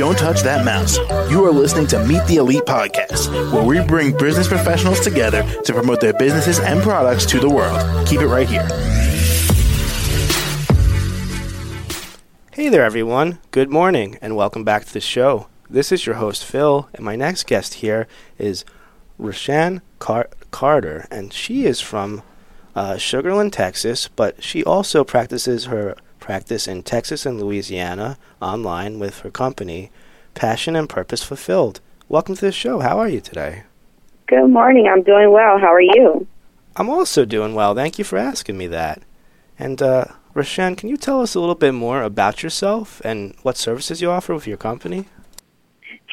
Don't touch that mouse. You are listening to Meet the Elite Podcast, where we bring business professionals together to promote their businesses and products to the world. Keep it right here. Hey there, everyone. Good morning, and welcome back to the show. This is your host, Phil, and my next guest here is Rashan Car- Carter, and she is from uh, Sugar Land, Texas, but she also practices her practice in Texas and Louisiana online with her company, Passion and Purpose Fulfilled. Welcome to the show. How are you today? Good morning. I'm doing well. How are you? I'm also doing well. Thank you for asking me that. And uh, Rashan, can you tell us a little bit more about yourself and what services you offer with your company?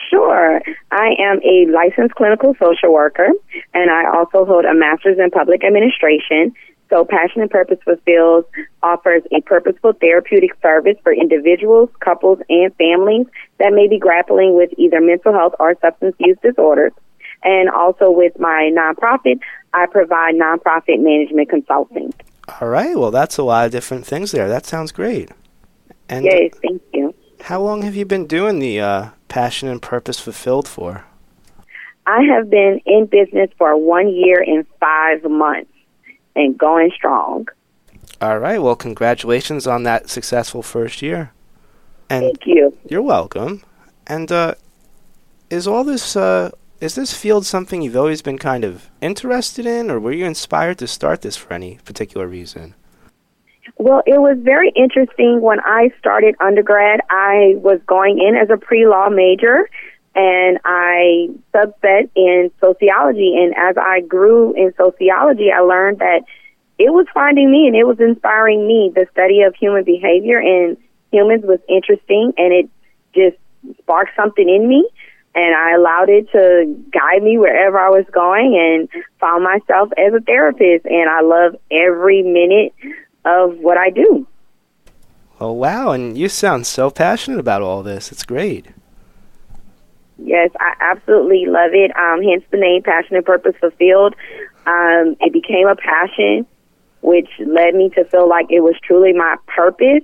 Sure. I am a licensed clinical social worker, and I also hold a master's in public administration. So, Passion and Purpose Fulfilled offers a purposeful therapeutic service for individuals, couples, and families that may be grappling with either mental health or substance use disorders. And also with my nonprofit, I provide nonprofit management consulting. All right. Well, that's a lot of different things there. That sounds great. And yes, thank you. How long have you been doing the uh, Passion and Purpose Fulfilled for? I have been in business for one year and five months and going strong. All right. Well, congratulations on that successful first year. And Thank you. You're welcome. And uh, is all this uh, is this field something you've always been kind of interested in, or were you inspired to start this for any particular reason? Well, it was very interesting when I started undergrad. I was going in as a pre law major and I subset in sociology. And as I grew in sociology, I learned that it was finding me and it was inspiring me. The study of human behavior and humans was interesting and it just sparked something in me and I allowed it to guide me wherever I was going and found myself as a therapist and I love every minute of what I do. Oh wow, and you sound so passionate about all this. It's great. Yes, I absolutely love it. Um, hence the name Passion and Purpose Fulfilled. Um, it became a passion, which led me to feel like it was truly my purpose.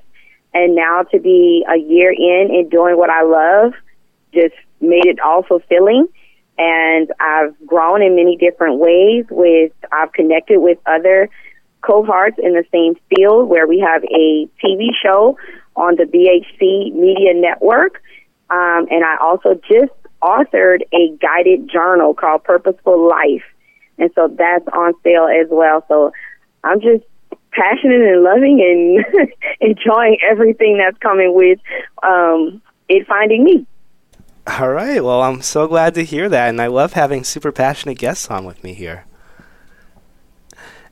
And now to be a year in and doing what I love just made it all fulfilling. And I've grown in many different ways with, I've connected with other cohorts in the same field where we have a TV show on the BHC Media Network. Um, and I also just authored a guided journal called Purposeful Life. And so that's on sale as well. So I'm just passionate and loving and enjoying everything that's coming with um, it finding me. All right. Well, I'm so glad to hear that, and I love having super passionate guests on with me here.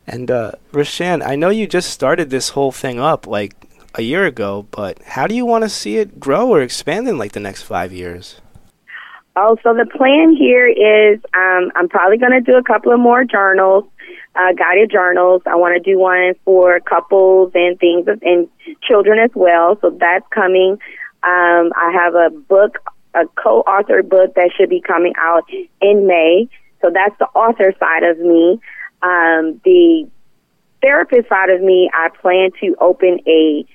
And uh, Rashan, I know you just started this whole thing up like a year ago, but how do you want to see it grow or expand in like the next five years? Oh, so the plan here is um, I'm probably going to do a couple of more journals, uh, guided journals. I want to do one for couples and things and children as well. So that's coming. Um, I have a book a co-authored book that should be coming out in May. So that's the author side of me. Um, the therapist side of me, I plan to open a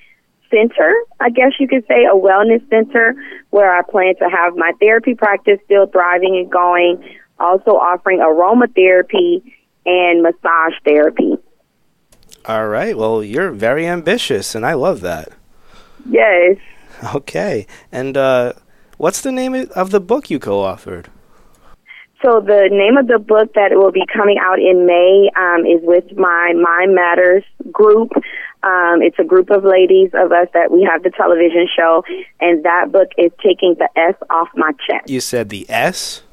center, I guess you could say, a wellness center where I plan to have my therapy practice still thriving and going, also offering aromatherapy and massage therapy. All right. Well, you're very ambitious, and I love that. Yes. Okay. And uh, What's the name of the book you co-authored? So the name of the book that will be coming out in May um, is with my Mind Matters group. Um, it's a group of ladies of us that we have the television show, and that book is taking the S off my chest. You said the S.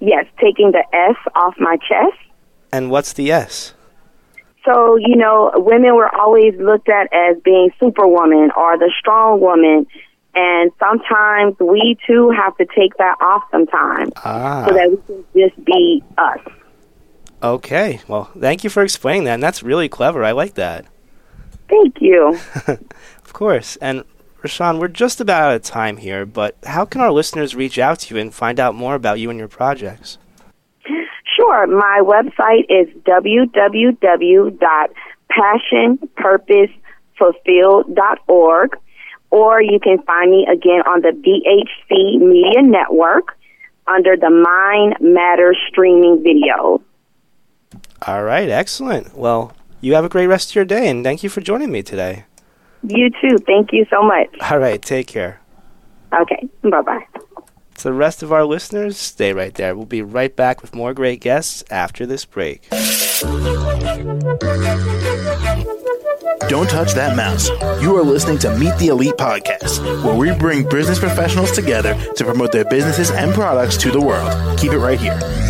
Yes, taking the S off my chest. And what's the S? So, you know, women were always looked at as being superwoman or the strong woman. And sometimes we too have to take that off sometimes ah. so that we can just be us. Okay. Well, thank you for explaining that. And that's really clever. I like that. Thank you. of course. And Rashan, we're just about out of time here, but how can our listeners reach out to you and find out more about you and your projects? Sure. My website is www.passionpurposefulfilled.org or you can find me again on the BHC Media Network under the Mind Matter streaming video. All right, excellent. Well, you have a great rest of your day, and thank you for joining me today. You too. Thank you so much. All right, take care. Okay, bye bye. To the rest of our listeners, stay right there. We'll be right back with more great guests after this break. Don't touch that mouse. You are listening to Meet the Elite Podcast, where we bring business professionals together to promote their businesses and products to the world. Keep it right here.